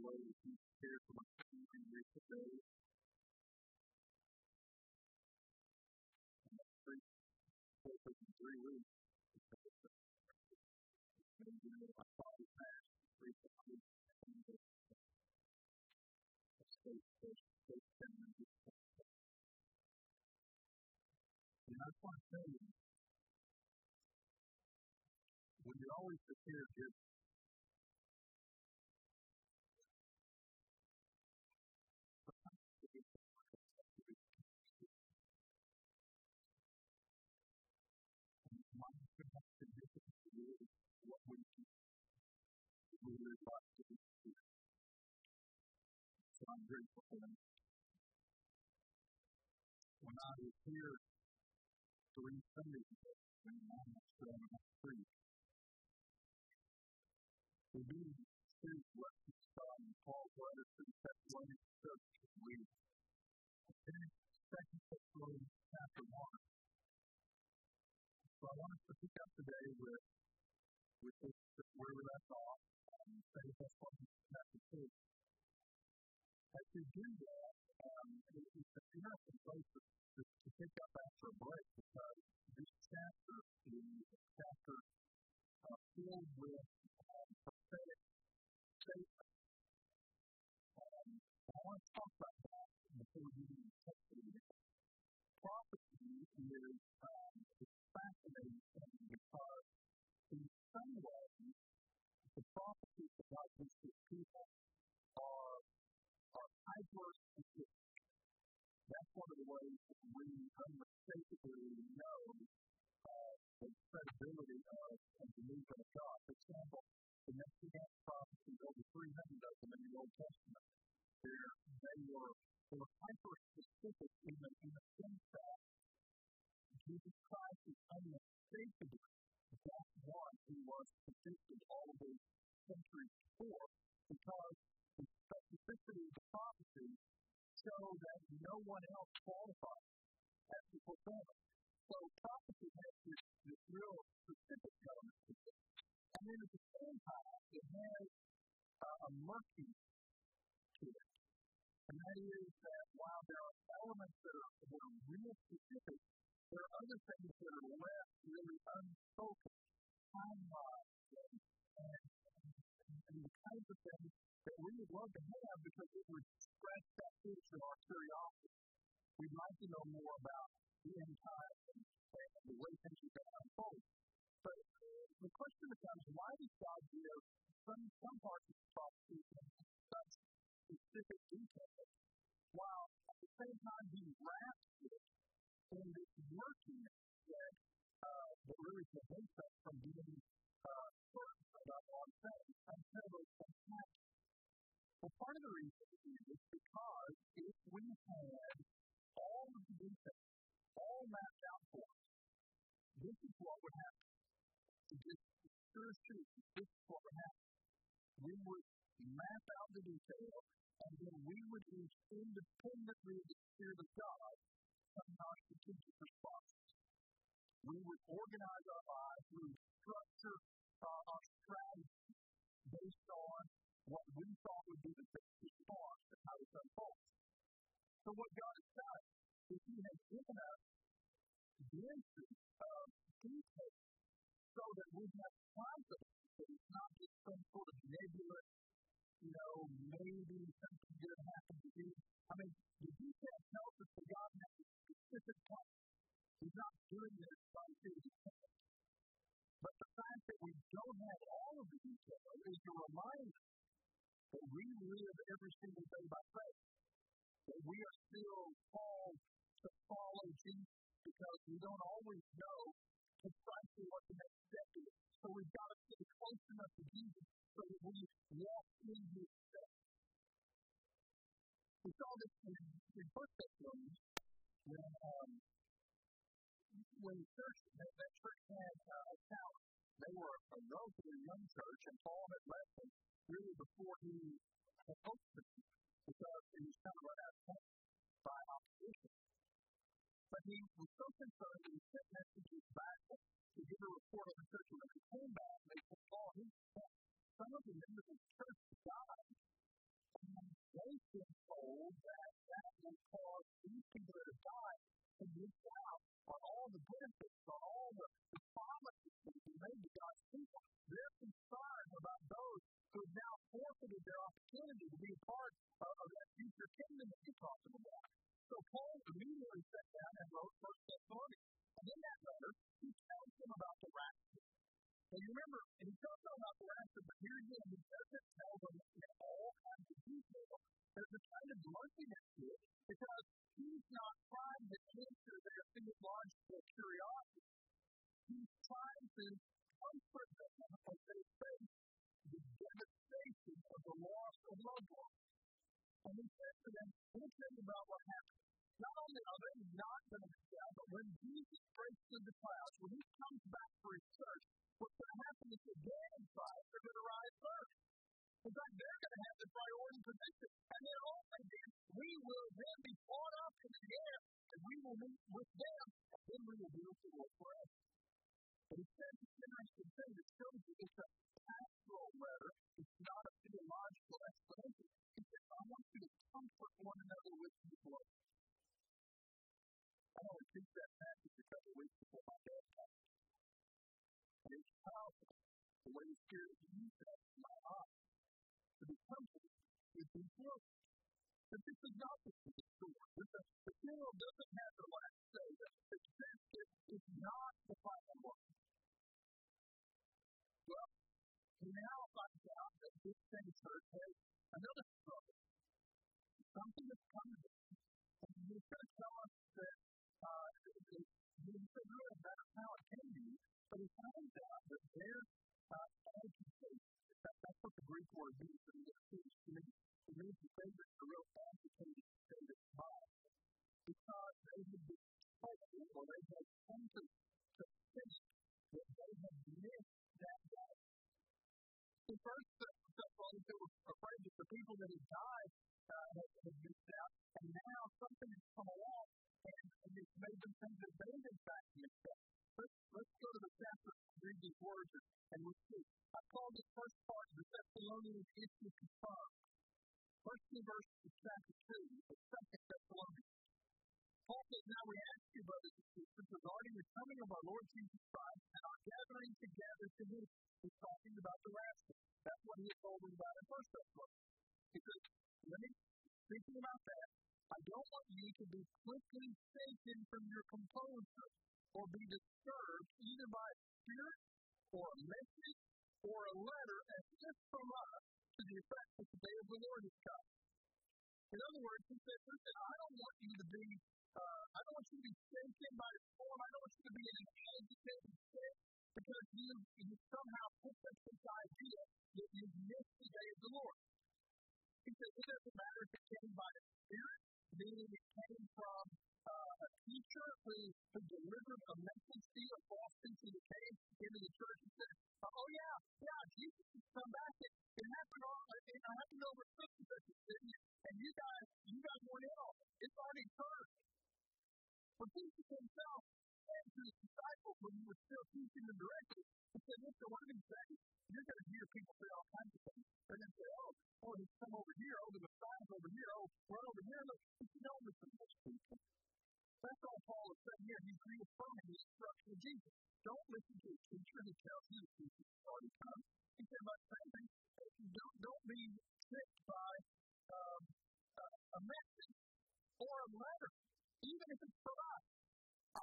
the way that He cared for my family. And that's three, four, three weeks. And I tell you, when you're always prepared, you're grateful for them. When I was here three Sundays ago, when I was growing up free, we didn't see what he saw in Paul's letter to the Thessalonian church week. In Second Thessalonians chapter one. So I want us to pick up today with with this, where we left off, um, Second Thessalonians chapter two. As we do that, um, it, it's an interesting place to, to, to pick up after a break because this chapter is a chapter uh, filled with um, prophetic statements. Um, I want to talk about that before we get into text Prophecy is um, fascinating thing because in some ways, the prophecies that God gives to people are, hyper specific. That's one of the ways that we unmistakably know uh, the credibility of, the movement of God. For example, the Messianic prophecies, over 300 of them in the Old Testament, where they were, they were hyper specific in the, in the sense that Jesus Christ is unmistakably that one who was predicted all of those centuries before, because the specificity of the prophecy show that no one else qualifies as the fulfillment. So prophecy has this, this real specific element to it. And then at the same time, it has uh, a murky to it. And that is that while there are elements that are, that are real specific, there are other things that are left really unspoken, timelines, and, and, and the kinds of things that we would love to have because it would scratch that itch of our curiosity. We'd like to know more about the end times and, the way things are going to unfold. But the question becomes, why does God give some, some parts of the prophecy in such specific detail, while at the same time He wraps it in this murkiness that, uh, that really prevents us from being uh, certain about what I'm until things happen. Well, part of the reason is because if we had all of the details all mapped out for us, this is what would happen. Just sure truth, this is what would happen. We would map out the details, and then we would each independently of the Spirit of God some our strategic responses. We would organize our lives, we would structure uh, our strategy based on what we thought would be the best response to how this unfolds. So what God has done is He has given us entry of details so that we have confidence that it's not just some sort of nebulous, you know, maybe something good happened to you. I mean, the detail tells us that God has a specific plan. He's not doing this by his But the fact that we don't have all of the details is a reminder that we live every single day by faith. That we are still called to follow Jesus because we don't always know precisely what the next step is. So we've got to stay close enough to Jesus so that we walk in his steps. We saw this in, in First Thessalonians when um, when the church that, that church had uh, a talent. They were a relatively young church, and Paul had left them really before he had hoped to because he was kind of run out of time by opposition. But he was so concerned that he sent messages back to give a report on the church. When they came back, they said, Paul, he, some of the members of the church died they've been told that that will cause these people that have died to miss out on all the benefits, on all the, the promises that been made to God's people. They're concerned about those who have now forfeited their opportunity to be a part of, of that future kingdom that you're talking about. So Paul immediately sat down and wrote First Thessalonians. And in that letter, he tells them about the rapture. And you remember, and he tells them about the rapture, but here again, he doesn't tell them in all kinds of detail. There's a kind of bluntness to it because he's not trying to answer their theological curiosity. He's trying to comfort them as they face the devastation of the loss of loved ones. And he says to them, you about what happened. Not only are they not going to be down, but when Jesus breaks through the clouds, when he comes back for his church, what's going to happen is the dead in Christ are going to rise first. In fact, they're going to have the priority position. And then only then, we will then be caught up in the air, and we will meet with them, and then we will be with the Lord forever. But he says it's interesting thing that shows you it's a pastoral letter. It's not a theological explanation. He says, I want you to comfort one another with the blood. I only teach that passage a couple weeks before my dad passed. And it's powerful. The way the Spirit used that in my heart to be comforted is important. But this is not the story. The funeral doesn't have the last say. The success is not the final one. Well, he now finds out that this same church has another struggle. Something that's coming. And to tell us that uh, it, doesn't really matter how it came to you, but he finds out that their uh, agitation, that, that's what the Greek word means in this case, to me. It means to say that the real mind because they had been told or they had come to, to think that they had missed that day. The first Thessalonians, they were afraid that the people that had died uh, had, had missed out, and now something has come along and, and it's made them think that they in fact missed out. Let's, let's go to the chapter, read these words, and we'll see. I call this first part the Thessalonians issue confirmed. Two verses of chapter 2, the second Thessalonians. Paul says, Now we ask you, brothers and sisters, regarding the coming of our Lord Jesus Christ and our gathering together to him. He's talking about the rapture. That's what he had told them about in First Thessalonians. He says, Let me, speaking about that, I don't want you to be quickly shaken from your composure or be disturbed either by a spirit or a message or a letter as if from us to the effect that the day of the Lord is come. In other words, he said, listen, I don't want you to be, uh, I don't want you to be shaken by the storm. I don't want you to be in an agitated state because you, you somehow picked up this idea that you've missed the day of the Lord. He said, it doesn't matter if it came by a spirit, meaning it came from uh, a teacher who, who delivered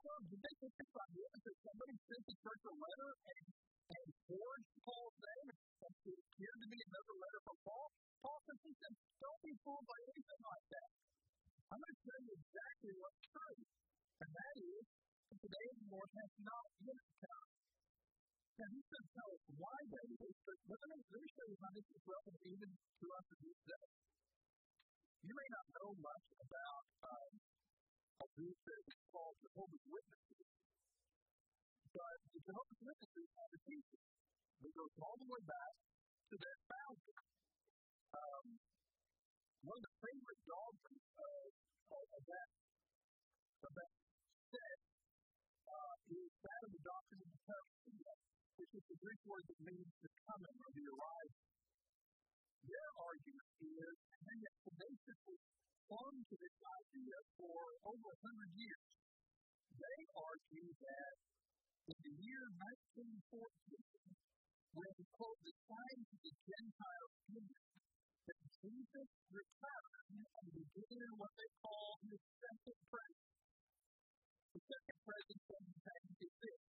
Know, did they get this idea that somebody sent the church a letter and, and forged Paul's name and it appeared to be another letter from Paul? Paul says, he said, don't be fooled by anything like that. I'm going to tell you exactly what's true, and that is that the the Lord has not yet come. Now, he says tell us why that is, but let me, let me show you how this is relevant even to us in this day. You may not know much about um, a group that is called Jehovah's Witnesses, but the Jehovah's Witnesses have a teaching that goes all the way back to their founder. Um, one of the favorite dogmas of, of that, of that set uh, is that of the doctrine of the parousia, which is the Greek word that means the coming or the arrival. Their argument is, and they have basically clung to this idea for over a hundred years. They argue that in the year 1914, when, quote, the signs of the Gentiles ended, that Jesus returned and began what they call his second presence. The second presence of the passage is this.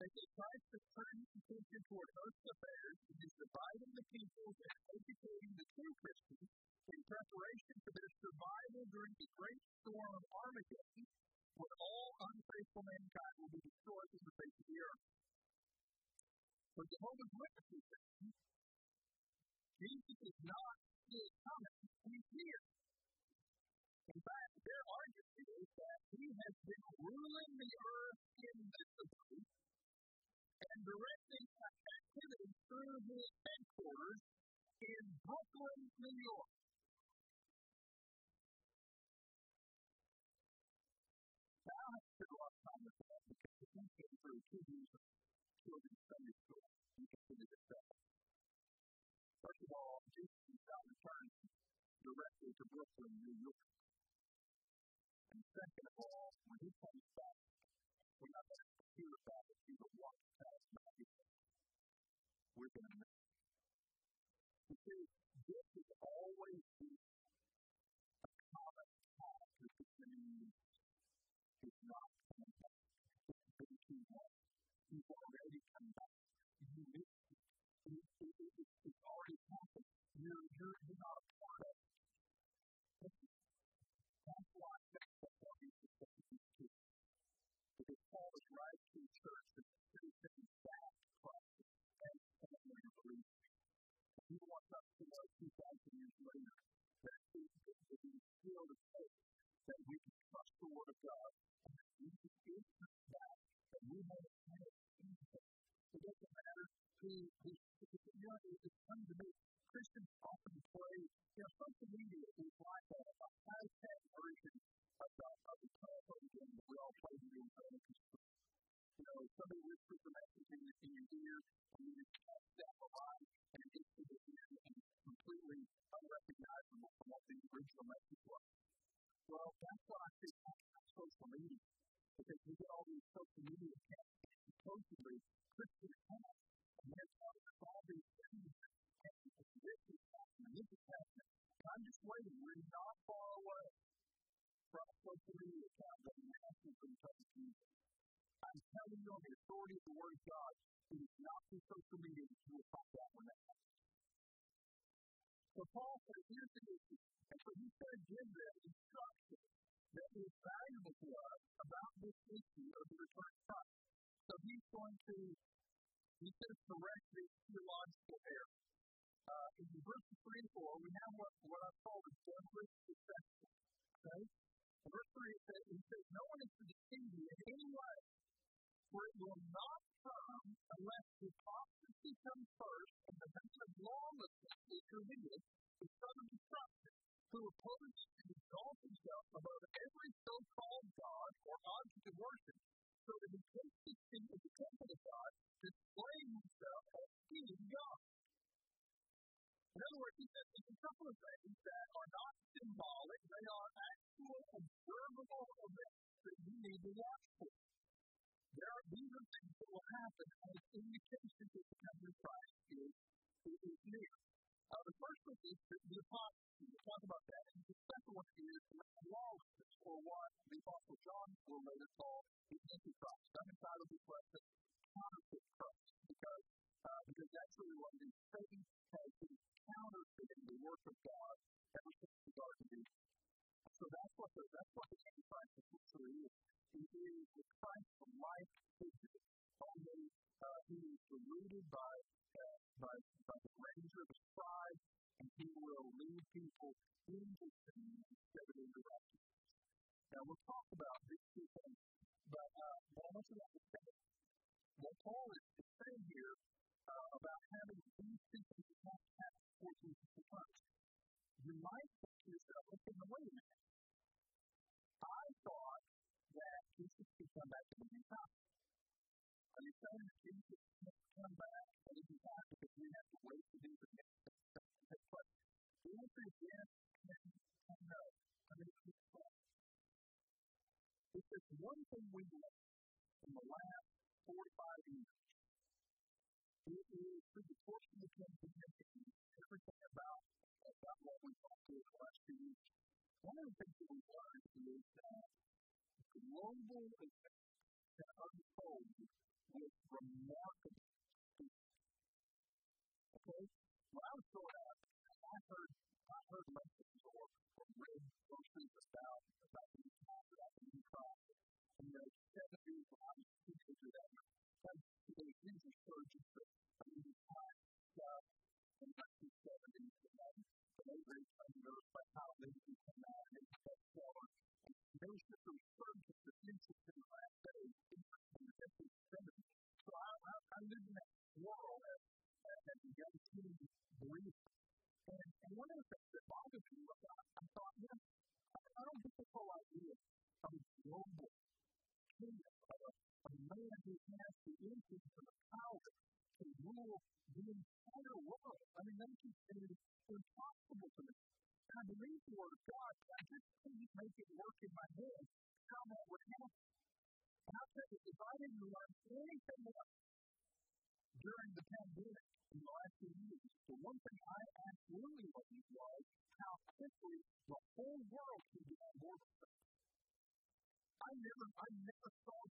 They say Christ is turning attention toward earth's affairs and is dividing the peoples and educating the true Christians in preparation for their survival during the great storm of Armageddon, when all unfaithful mankind will be destroyed from the face of the earth. For Jehovah's Witnesses, Jesus is not still coming, he's here. In fact, their argument is that he has been ruling the earth invisibly and directing activity through his headquarters in Brooklyn, New York. Directly to Brooklyn, New York. And second of all, when he comes back, we're not going to hear about it. He will walk past Matthew. We're going to miss it. You see, this has always been a common path with the news. It's not coming back. It's been too long. He's already come back. You missed it. It's, it, it, it, it's already happened. You're, you're, you're not a part of that he is still faith that we can trust the Word of God and that Jesus is coming back, that we have a chance. It doesn't matter who, who, you know, it's funny to me. Christians often play, you know, social media is like a, a high-tech version of the, of the telephone game that we all play in the elementary school. You know, somebody whispers a message in in your ear, and you just down the line, and it gets to and completely unrecognizable from what the original message was. Well, that's why I think social media, because we get all these social media accounts, supposedly Christian accounts, and they're telling us all these things, and this is happening, this is happening. And I'm just waiting. We're not far away from social media account that announces themselves to Jesus. I'm telling you on the authority of the Word of God, it is not through social media that you will find out that happens. So Paul says, here's the issue. And so he's going to give them instruction that is valuable to us about this issue of the return of Christ. So he's going to, he's going to correct this theological error. Uh, in verses 3 and 4, we have what, what I call the Douglas deception. Okay? In verse 3, it says, he says, No one is to deceive you in any way, for it will not come unless apostasy comes first, and the man of lawlessness is revealed, the son of destruction, who opposes and exalts himself above every so-called God or object of worship, so that he takes the seat of the temple of God, displaying himself as being God. In other words, he says there's a couple of things that are not symbolic, they are actual observable events that you need to watch for. There are these are things that will happen as indications that the coming of Christ is, is near. Uh, the first one is the, the. We'll talk about that. And the second one is lawlessness, or what the Apostle John will later call the Antichrist. I'm entitled this lesson, Counterfeit Christ, because, uh, because that's really what the Satan has been counterfeiting the work of God ever since the Garden of Eden. So that's what the, that's what the Antichrist essentially is. He is the Christ-like figure, only uh, he is deluded by, uh, by, by the ranger the scribe, and he will lead people into sin instead of into righteousness. Now, we'll talk about these two things, but, uh, I want you to understand what Paul is, saying here uh, about having these two things to happen before Jesus returns. You might think to yourself, okay, now wait a minute. I thought that Jesus could come back at any time. Are you saying that Jesus can't come back at any time because we have to wait for these events to take place? The answer is yes and, know. I mean, it's fun. If there's one thing we learned in the last 45 years, it is through the course of the and everything about, about what we've gone through the last few years. One of the things that we've learned is that global events can unfold with remarkable speed. Okay? When I was growing up, I heard, I heard lessons or, or read verses about, about the time about the new crop. In the 70s, when I was a teenager, that was, was these resurgence of the new time stuff in the 1970s, and then the later 80s, by how they came out and they going. Was just a resurgence of interest in the last days, in the 50s, 70s. So I, I, I lived in that world as, as a young teen believer. And, and one of the things that bothered me was I, I thought, you know, I, I don't get this whole idea of a global kingdom, of a, a man who has the influence and the power to rule the entire world. I mean, that just seems impossible to me. I believe the Word of God, I just couldn't make it work in my head how that would happen. And I'll tell you, if I didn't learn anything else during the pandemic in the last few years, the one thing I absolutely learned was how quickly the whole world can be on board with it. I never, I never thought,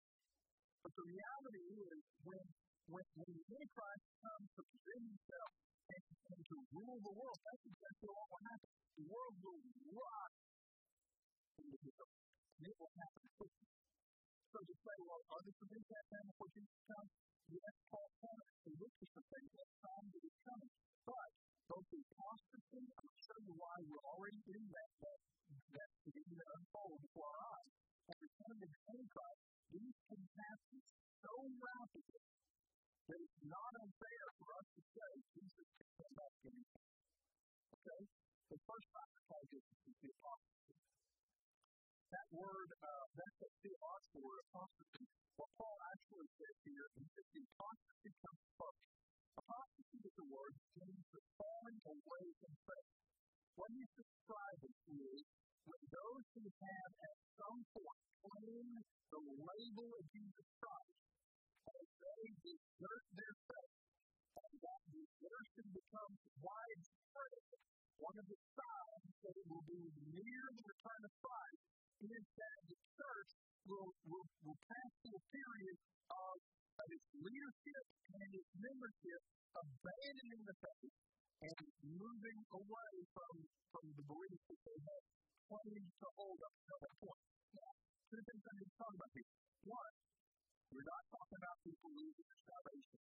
but the reality is when, when, when the Antichrist comes to present himself to rule the world, that's exactly what will happen. The world will rock into the and it will happen quickly. So to say, well, are there some things that happen before Jesus comes? Yes, Paul pointed to look for some things that time that is coming. But both the apostasy, I'm show you why we're already in that, that, that beginning to unfold before our eyes, and the coming of the Antichrist, these can happen so rapidly that it's not unfair for us to say Jesus can come back anytime. Okay? The first time I called Jesus is the apostasy. That word, uh, that's a theological word, apostasy. What Paul actually says here is that the apostasy comes first. Apostasy is a word that means the falling away from faith. What he's describing is when those who have at some point claimed the label of Jesus Christ, as they desert their faith, and that desertion becomes widespread, one of the signs that it will be near the return of Christ is that the church will, will, will pass through a period of, of its leadership and its membership abandoning the faith and moving away from, from the beliefs that they had claimed to hold up to that point. Now, two things I need to talk about here. One, we're not talking about people losing their salvation.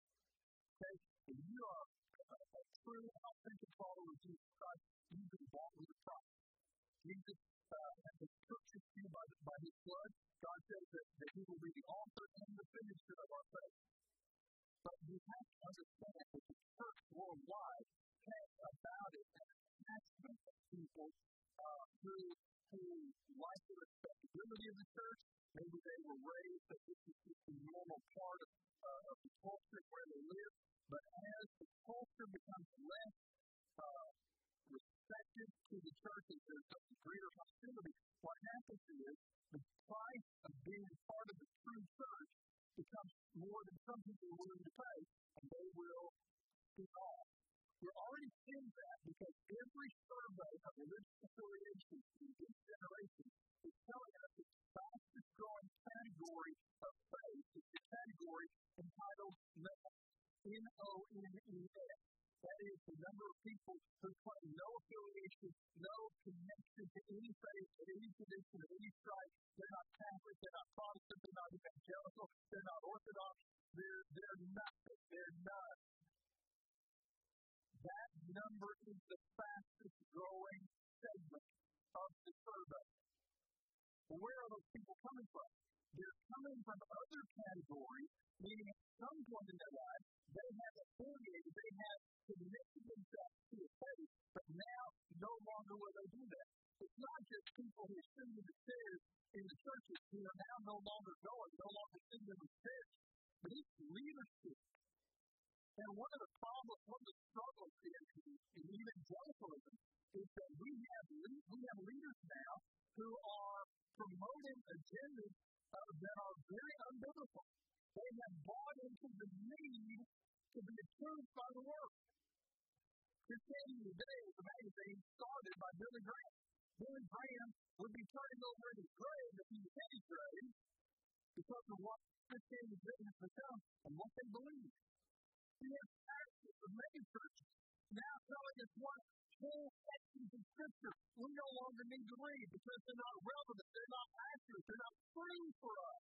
Okay? If you are a, a true, authentic follower of Jesus Christ, you've been bought with a price. Jesus uh, has purchased you by, by his blood. God says that, that he will be the author and the finisher of our faith. But you have to understand that the church worldwide has about it an attachment of people uh, who, who like the respectability of the church. Maybe they were raised that this is just a normal part of, uh, of the culture where they live. But as the culture becomes less uh, respected to the church and there's a greater hostility, what happens is the price of being part of the true church becomes more than some people are willing to pay, and they will be off. We're already seeing that because every survey of religious affiliation in this generation is telling us the fastest growing category of faith is the category entitled N-O-N-E-S. That is the number of people who claim no affiliation, no connection to any faith, to any tradition, of any stripe. They're not Catholic, they're not Protestant, they're not evangelical, they're not Orthodox, they're, they're nothing, they're none. That number is the fastest growing segment of the survey. Where are those people coming from? They're coming from other categories, meaning at some point in their life, they have affiliated, they have connected themselves to a faith, but now no longer will they do that. It's not just people who in the chairs in the churches who are now no longer going, no longer sitting in the chairs, but it's leadership. And one of the problems, one of the struggles in, in evangelicalism is that we have we have leaders now who are promoting agendas uh, that are very unbiblical. They have bought into the need to be approved by the world. Christianity Today was a magazine started by Billy Graham. Billy Graham would be turning over in his grave if he was any grave because of what Christianity has become and what they believe. Have pastors of mega churches now telling us what whole sections of Scripture we no longer need to read because they're not relevant, they're not accurate, they're not true for us.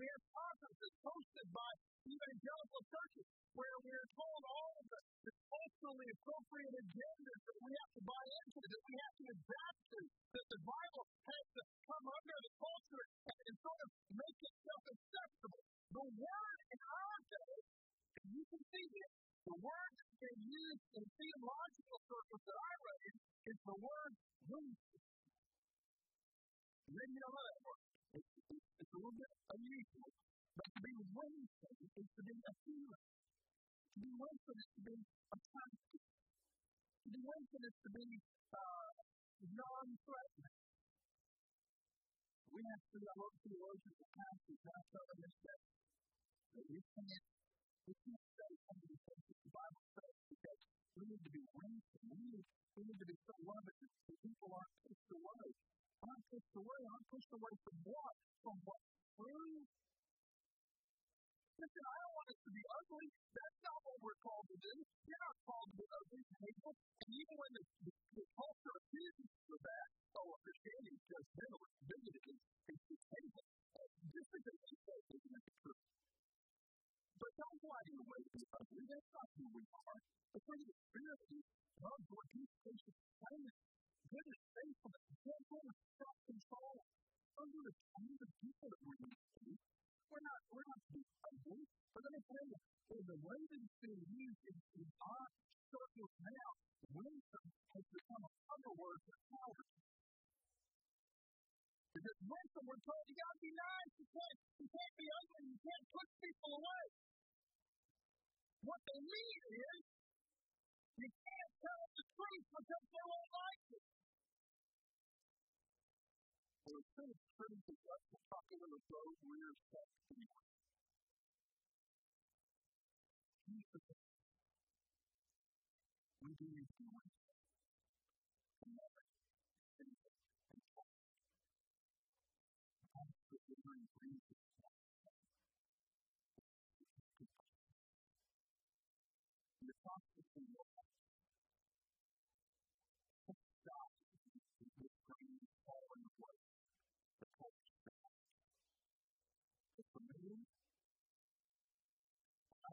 We have conferences hosted by evangelical churches where we're told all of the, the culturally appropriate agendas that we have to buy into, that we have to adapt to, that the Bible has to come under the culture and, and sort of make itself acceptable. The Word in our day, you can see it, the word that's been in theological circles that I read is the word winsome. Maybe you know how that works. It's, it's, it's a little bit unusual, but to be winsome is to be appealing. To be winsome is to be attractive. To be winsome is to be uh, non-threatening. We have to, love theologians and pastors telling us that, that we can't we can't say some of the the Bible says because we need to be winsome. We need, we need to be so loving that people aren't pushed away. Aren't pushed away. Aren't pushed away from what? From what? True. Listen, I don't want us to be ugly. That's not what we're called to do. We're not called to be ugly people. And even when the, the, the culture accuses us of that, oh, Christianity is judgmental, it's bigoted, it's, it's hateful. Just because they say it. But don't fly in the way. That's not who we are. The fruit of the Spirit is love, joy, peace, patience, kindness, goodness, faithfulness, gentleness, self-control. Those are the kinds of people that we're going to. We're not, we're not to be ugly. But let me tell you, the way that it's being used in, in our circles now, winsome has become a other word for cowardice. Because winsome, we're told you gotta be nice, you can't, you can't be ugly, you can't push people away. What they mean is, you can't tell the truth because they won't like it. Well, instead of truth is like the popular road rear sex anyway. Here's the thing. We do need to be winsome. Never. And talk. Constantly reason. the constantly looking. God is the brain falling away. The culture But for me, I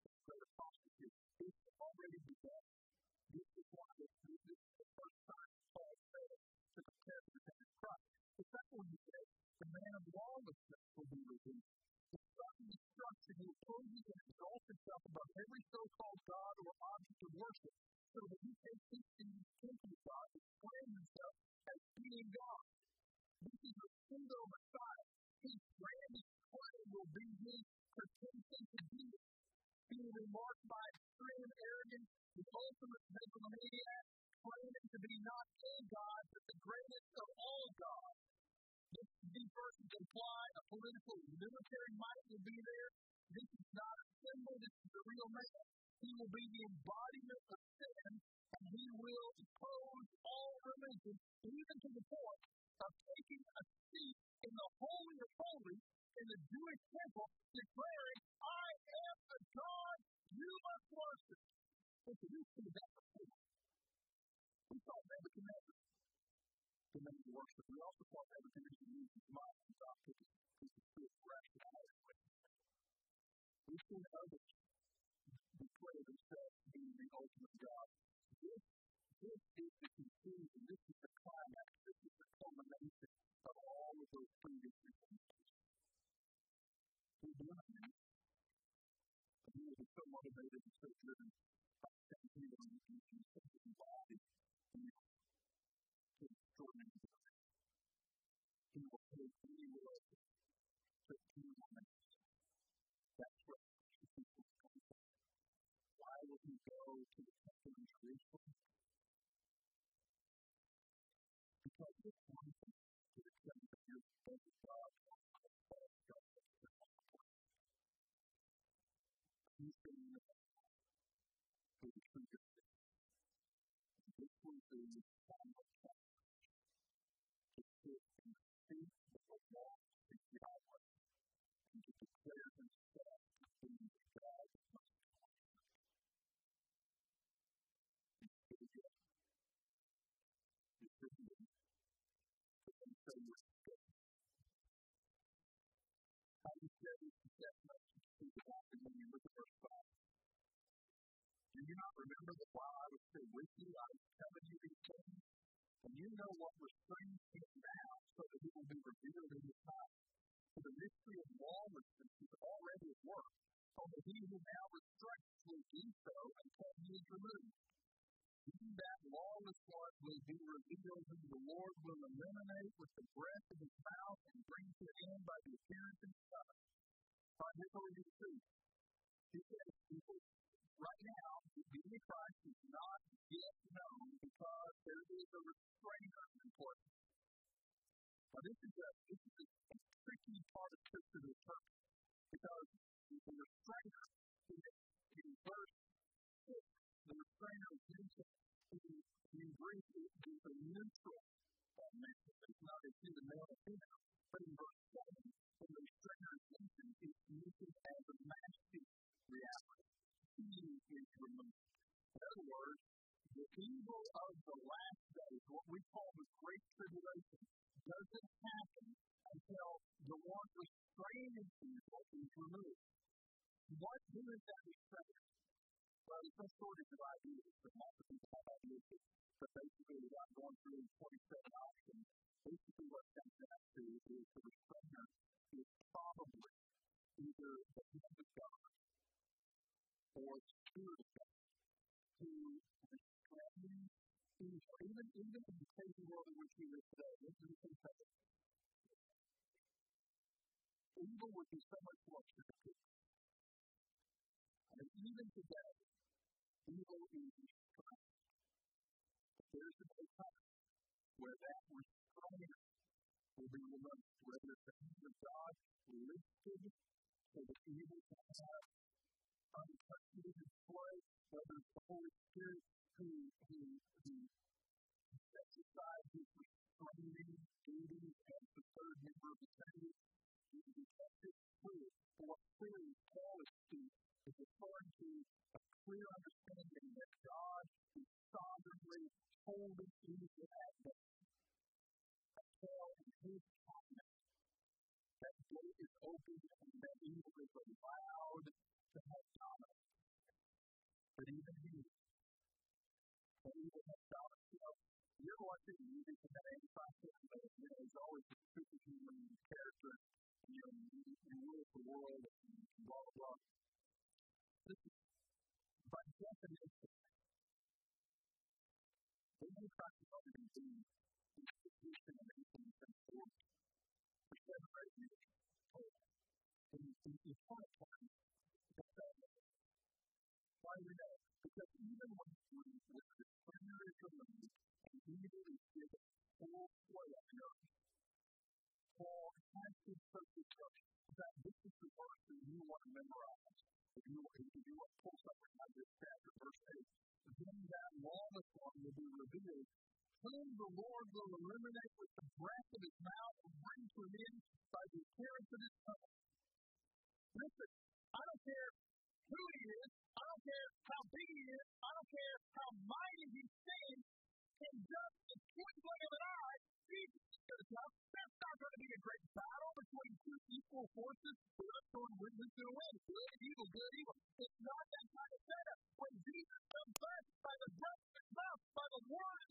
prayer process. It's already begun. This is why this is the first time Paul said to the character of Christ. The second one he said, the man of lawlessness will be revealed. The son of destruction who opposes and exalts himself above every so-called God or object of worship so that he can teach in the temple of God to claim himself as being God. This is the pseudo Messiah. Remarked by extreme arrogance, the ultimate megalomaniac, claiming to be not a God, but the greatest of all gods. This, these verses imply a political military might will be there. This is not a symbol, this is the real man. He will be the embodiment of sin, and he will oppose all religion, even to the point of taking a seat in the Holy of Holies in the Jewish temple, declaring, I am the God you must worship. Listen, we see that. We saw Nebuchadnezzar command to worship. We also saw Nebuchadnezzar use his mind to stop taking pieces of rationality. We've seen others declare themselves to be the ultimate God. This this is the conclusion, this is the climax, this is the culmination of all of those previous experiences. He's learning, he will so motivated and so driven by that healing and his body and his extraordinary work. He will take any will to humanize. That's what people come from. Why would he go to the temple in Jerusalem? Because it's one thing to accept that you're supposed to God He's going to for the truth of it. This Do you not remember that while I was still with you, I was telling you these things? And you know what restrains him now, so that he will be revealed in his time. For the mystery of lawlessness is already at work, although he who now restrains will do so until he is removed. He that lawless one will be revealed, whom the Lord will eliminate with the breath of his mouth and bring to an end by the appearance of his son. By his holy truth. He says, people right now, the beauty of Christ is not yet known because there is a restrainer in place. Now, this is a, this is a tricky part of Scripture to because the restrainer in, in verse 6, the restrainer is mentioned in, Greek is a neutral uh, method. It's not a human male. But in verse 7, when the restrainer is mentioned, it's mentioned as a masculine reality is removed. In other words, the evil of the last days, what we call the Great Tribulation, doesn't happen until the one restraining evil is removed. What who is that restrainer? Well, there's some shortage of ideas, but lots of people have ideas. But basically, without going through 27 options, basically what it comes down to is the restrainer is probably either the hand of God or spirit to restrain evil, even, even in the crazy world in which we live today. This is the Evil would be so much more protected. And even today, evil is restrained. But there's a day time where that restraint will be removed, whether it's the hand of God lifted so that evil can have untouchable display, whether it's the Holy Spirit who, aside his restraining duties as the third member of the Trinity. We test it through. What clearly Paul is to is referring to a clear understanding that God is sovereignly holding evil at bay. Until in his kindness, that gate is open and that evil is allowed to have dominance. But even he, that evil has dominance. You know, you're watching a movie from that 85 film, but you know, there's always this superhuman character, you know, you, you rule the world and blah, blah, blah. This is, by definition, when you talk about it in the institution of anything that's forced for seven or eight years, and you, you point time why we know? Because even when when the prayer is removed and evil is given full play on the earth, Paul has to focus on that this is the verse that you want to memorize. If you, want to pull something out of this chapter, verse 8, then that lawless one will be revealed, whom the Lord will eliminate with the breath of his mouth and bring to an end by the appearance of his coming. Listen, I don't care who he is, I don't care how big he is, I don't care how mighty he seems, in just the twinkling of an eye, Jesus is come. That's not going to be a great battle between two equal forces. Who's going to win? Going to win? Good, evil, good, evil. It's not that kind of setup. When Jesus comes back by the breath of his mouth, by the word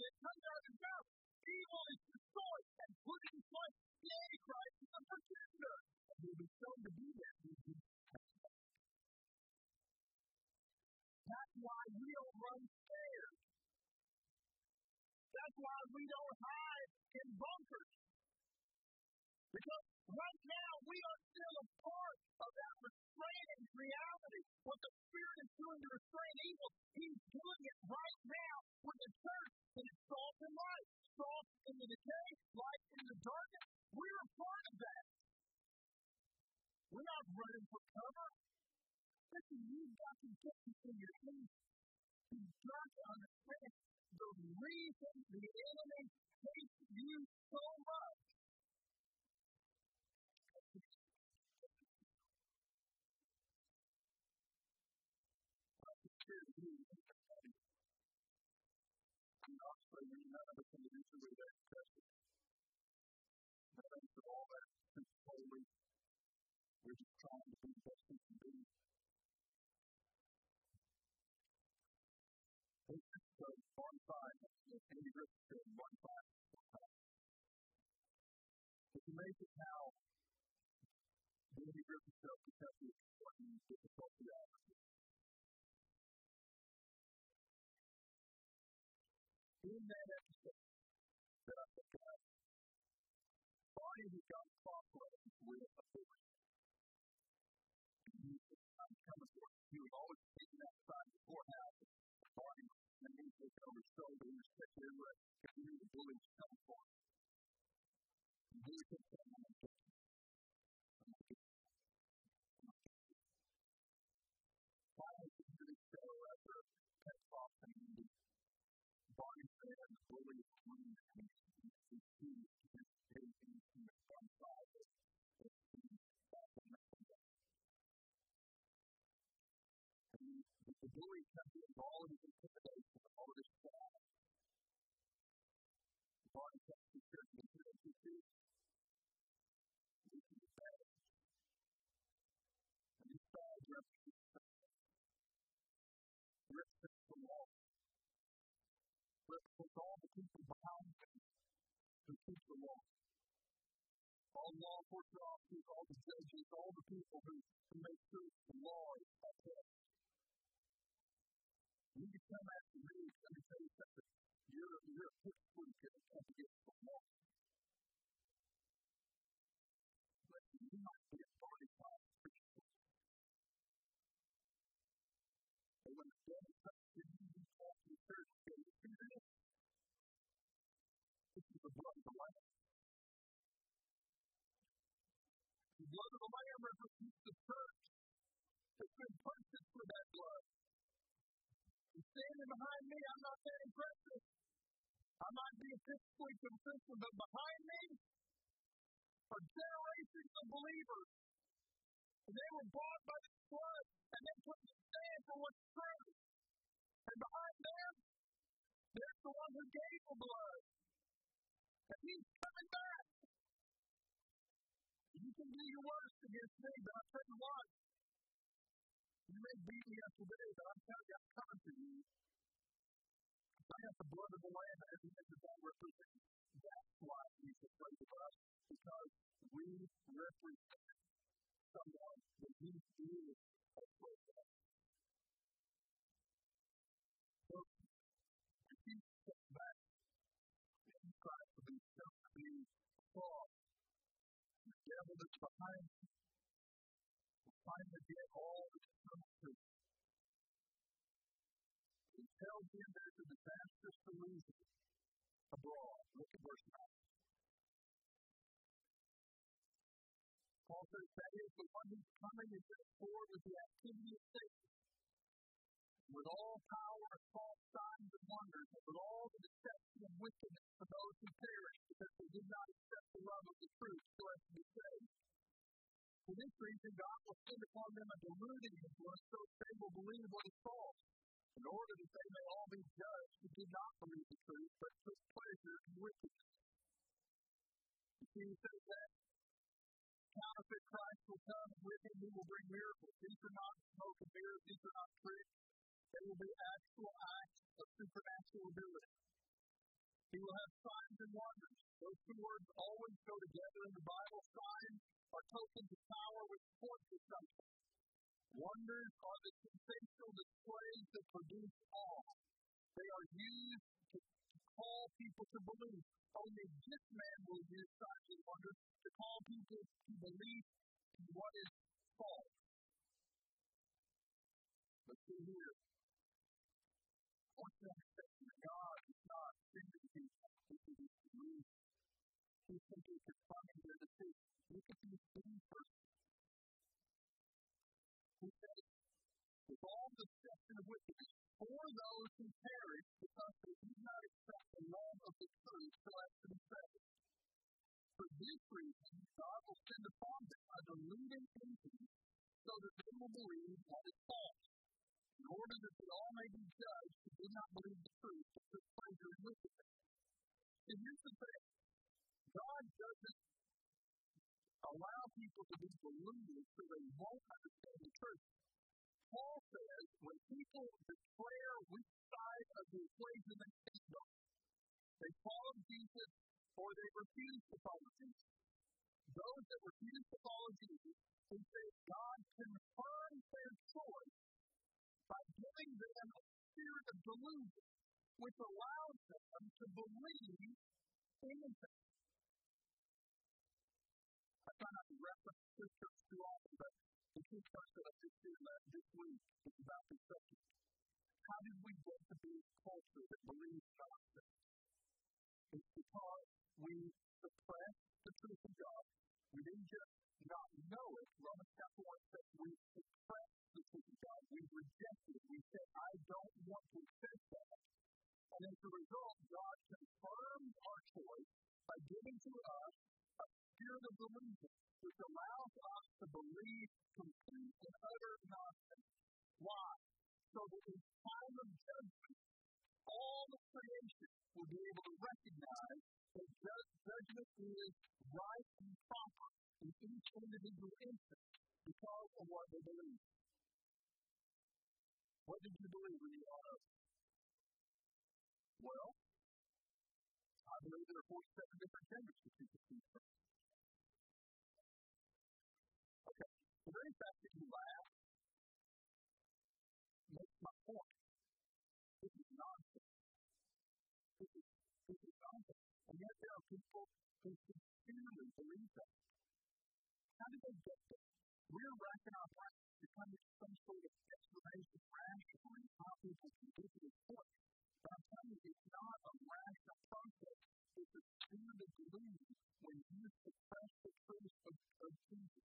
that comes out of his mouth. Evil is destroyed and put in place. The Antichrist is the pretender. And will be shown to be that. Why we don't hide in bunkers. Because right now we are still a part of that restraining reality. What the Spirit is doing to restrain evil, He's doing it right now with the church that is salt and light. Salt in the decay, light in the darkness. We're a part of that. We're not running for cover. Listen, you've got to get in your face. You've got to understand the reason the enemy hates you so much none of us usually that question. None of us are all that holy. We're just trying to be the best we can be. One five, Andy Griffith said, one five. It's amazing how Andy Griffith felt of what he difficult reality. in that episode that I look at, Barney has got crossroads with authority. I'm shoulder and stick his leg because he knew the bullies coming for him. And with all the people behind him who keep the law. All law enforcement officers, all the judges, all the people who, who make sure the law is upheld. You can come after me, me tell you something. You're, you're a and it comes against the law. Blood of the Lamb represents the church that's been purchased for that blood. And standing behind me, I'm not that impressive. I might be a Christian, but behind me are generations of believers. And they were bought by the blood, and they took a stand for what's true. And behind them, there's the one who gave the blood. And he's coming back. Can do your worst against me, but I'll tell you what. You may beat me up today, but I'm telling you, I'm coming to you. I have the blood of the Lamb as the end that represent. That's why he's afraid of us, because we represent someone that he is afraid of. The devil is behind you. Trying to get all the truth. He tells you there's a disastrous solution abroad. Look at verse 9. Paul says that is the one who's coming is forward with the activity of Satan with all power and false signs and wonders, and with all the deception and wickedness for those who perish, because they did not accept the love of the truth so as to be saved. For this reason, God will send upon them a deluding influence so they will believe what is false, in order that they may all be judged who did not believe the truth, but took pleasure in wickedness. You see, he says that counterfeit Christ will come, and with him he will bring miracles. These are not smoke and mirrors, these are not tricks. There will be actual acts of supernatural ability. He will have signs and wonders. Those two words always go together in the Bible. Signs are tokens of power which point to something. Wonders are the sensational displays that produce awe. They are used to, call people to believe. Only this man will use signs and wonders to call people to believe in what is false. But see here, with all the deception of wickedness, for those who perish because they do not accept the love of the truth so as to be saved. For this reason, God will send upon them a deluding thinking so that they will believe what is false, in order that they all may be judged who did not believe the truth but took pleasure in wickedness. And here's the thing God doesn't allow people to be deluded so they won't understand the truth. Paul says when people declare which side of the equation they stand on, they follow Jesus or they refuse to follow Jesus. Those that refuse to follow Jesus, he says God confirms their choice by giving them a spirit of delusion, which allows them to believe anything. I try not to reference scriptures too often, but the two parts that I just uh, did this week is about this subject. How did we get to be a culture that believes nonsense? It's because we suppressed the truth of God. We didn't just not know it. Romans chapter 1 says we suppressed the truth of God. We rejected it. We said, I don't want to accept that. And as a result, God confirms our choice by giving to us a spirit of delusion, which allows us to believe complete and utter nonsense. Why? So that in time of judgment, all the creation will be able to recognize that judgment is right and proper in each individual instance because of what they believe. What did you believe when you up? Well, I believe there are 47 different genders to choose between. Okay, the very fact that you laugh makes my point. This is nonsense. This is, this is nonsense. And yet there are people who sincerely believe that. How did they get there? We're racking our brains to come to some sort of explanation rationally how people can to this point. But I'm telling you, it's not a rational process. It's a of delusion when you suppress the truth of, of Jesus.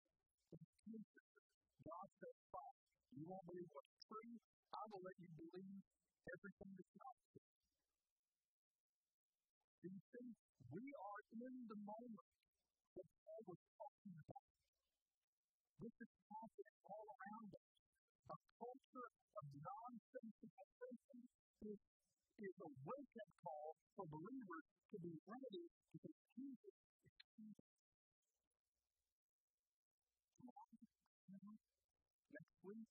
God says, fine, you won't believe what's true, I will let you believe everything that's not true. You see? We are in the moment that Paul was talking about. This is happening all around us. A culture of nonsensical thinking is, is a wake up call for believers to be ready because Jesus is. Next week,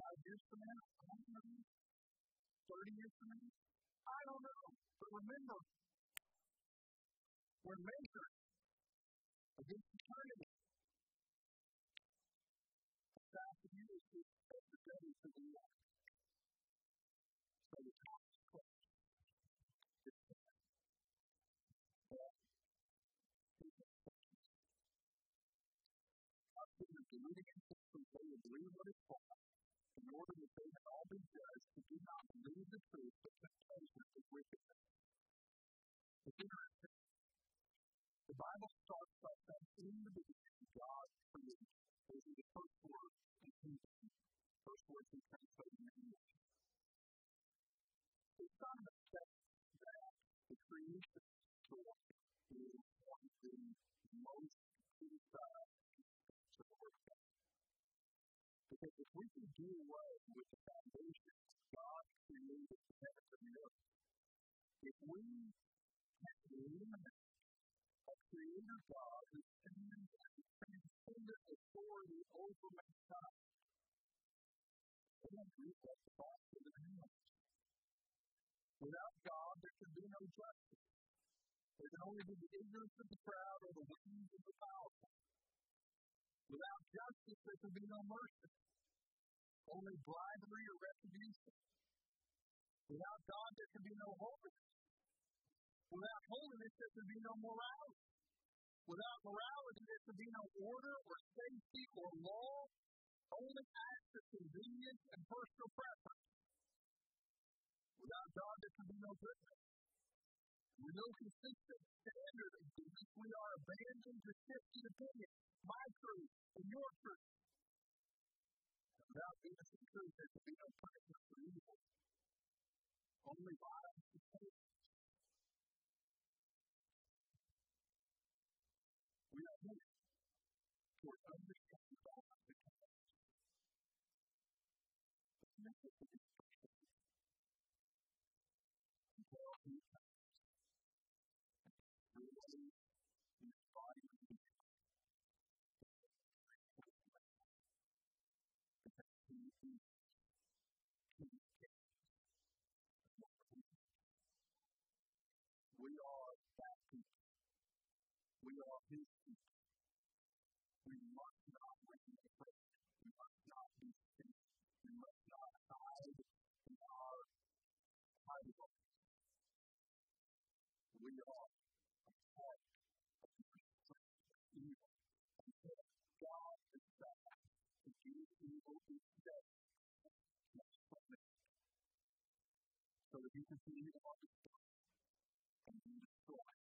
five years from now, I don't. Thirty years from now, I don't know. But remember, we're measured against eternity. The fact of is that the day to the Lord. So the top is close. It's the well, I've been deluding into the way of believe what is false in order that they may all be judged who do not believe the truth but temptation of wickedness. It's interesting. The Bible starts by saying, in the beginning, God created. Those are the first words in Hebrew. First words we translate in. It's not a mistake that the creation story is one of the most criticized of the Word of God. Because if we can do away with the foundation God created the heavens and the earth, if we can eliminate a creator God who stands as transcendent authority over mankind, Andrew at the basket of hands. Without God, there can be no justice. There can only be the ignorance of the crowd or the wings of the powerful. Without justice, there can be no mercy. Only bribery or retribution. Without God, there can be no holiness. Without holiness, there can be no morality. Without morality, there can be no order or safety or law, only acts of convenience and personal preference. Without God, there can be no goodness. With no consistent standard of goodness, we are abandoned to shifting opinions, my truth and your truth. Without goodness and truth, there can be no punishment for evil. Only violence and hate. We are here for understanding God the commandments. But never to be perfect. Until He comes. Really inspiring me. He is We are that people. We are His people. We must not remain afraid. We must not be scared. We must not hide in our hiding We are a part of the evil. Until God is back to do evil each day. So that you can see evil on the and be destroyed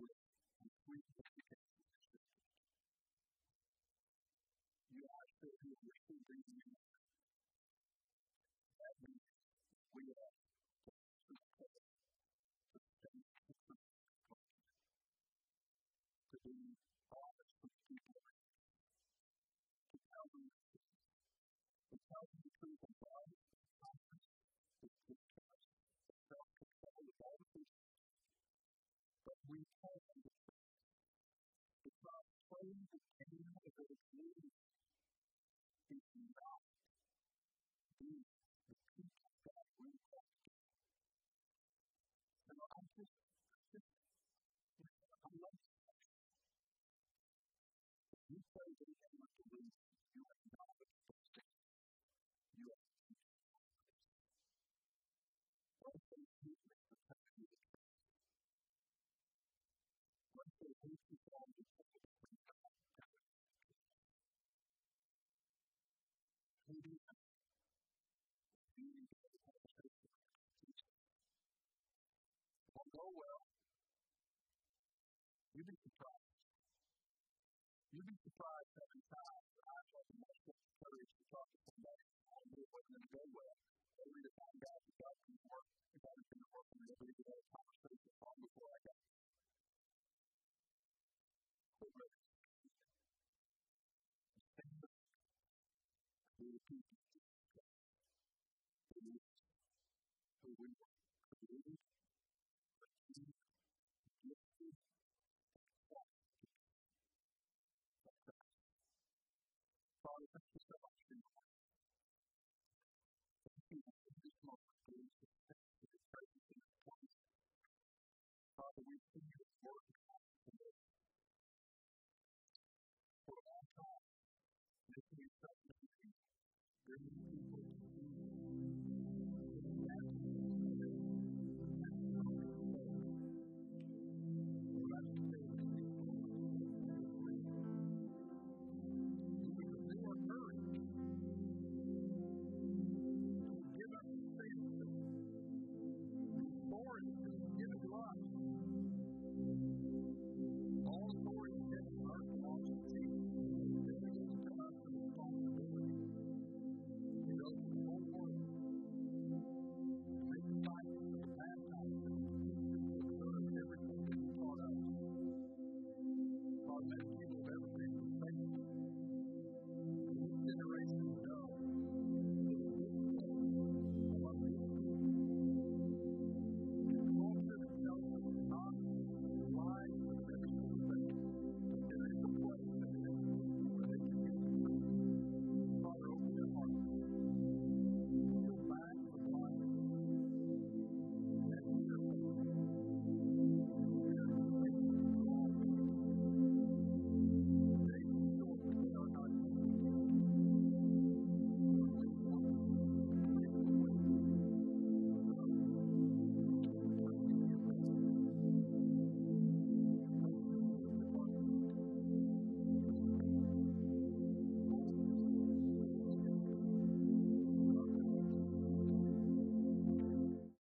with complete dedication to Scripture. You are still here, we're still reading in That means we are to be honest with people, to tell them the truth, to tell them the truth of God, to trust, to self-control, with all the things but we can because praying the kingdom of the community is not be the people that we want to be. So I just, just I love you pray the name of the reason you are not supposed to. You are what they do is protect you. What they hate you from is hating won't go well. You'd be surprised. You'd be surprised every time I have the most courage to talk to somebody and knew it wasn't going to go well. Only to find out that God can work, if I was going to work with me, every day, conversation long before I got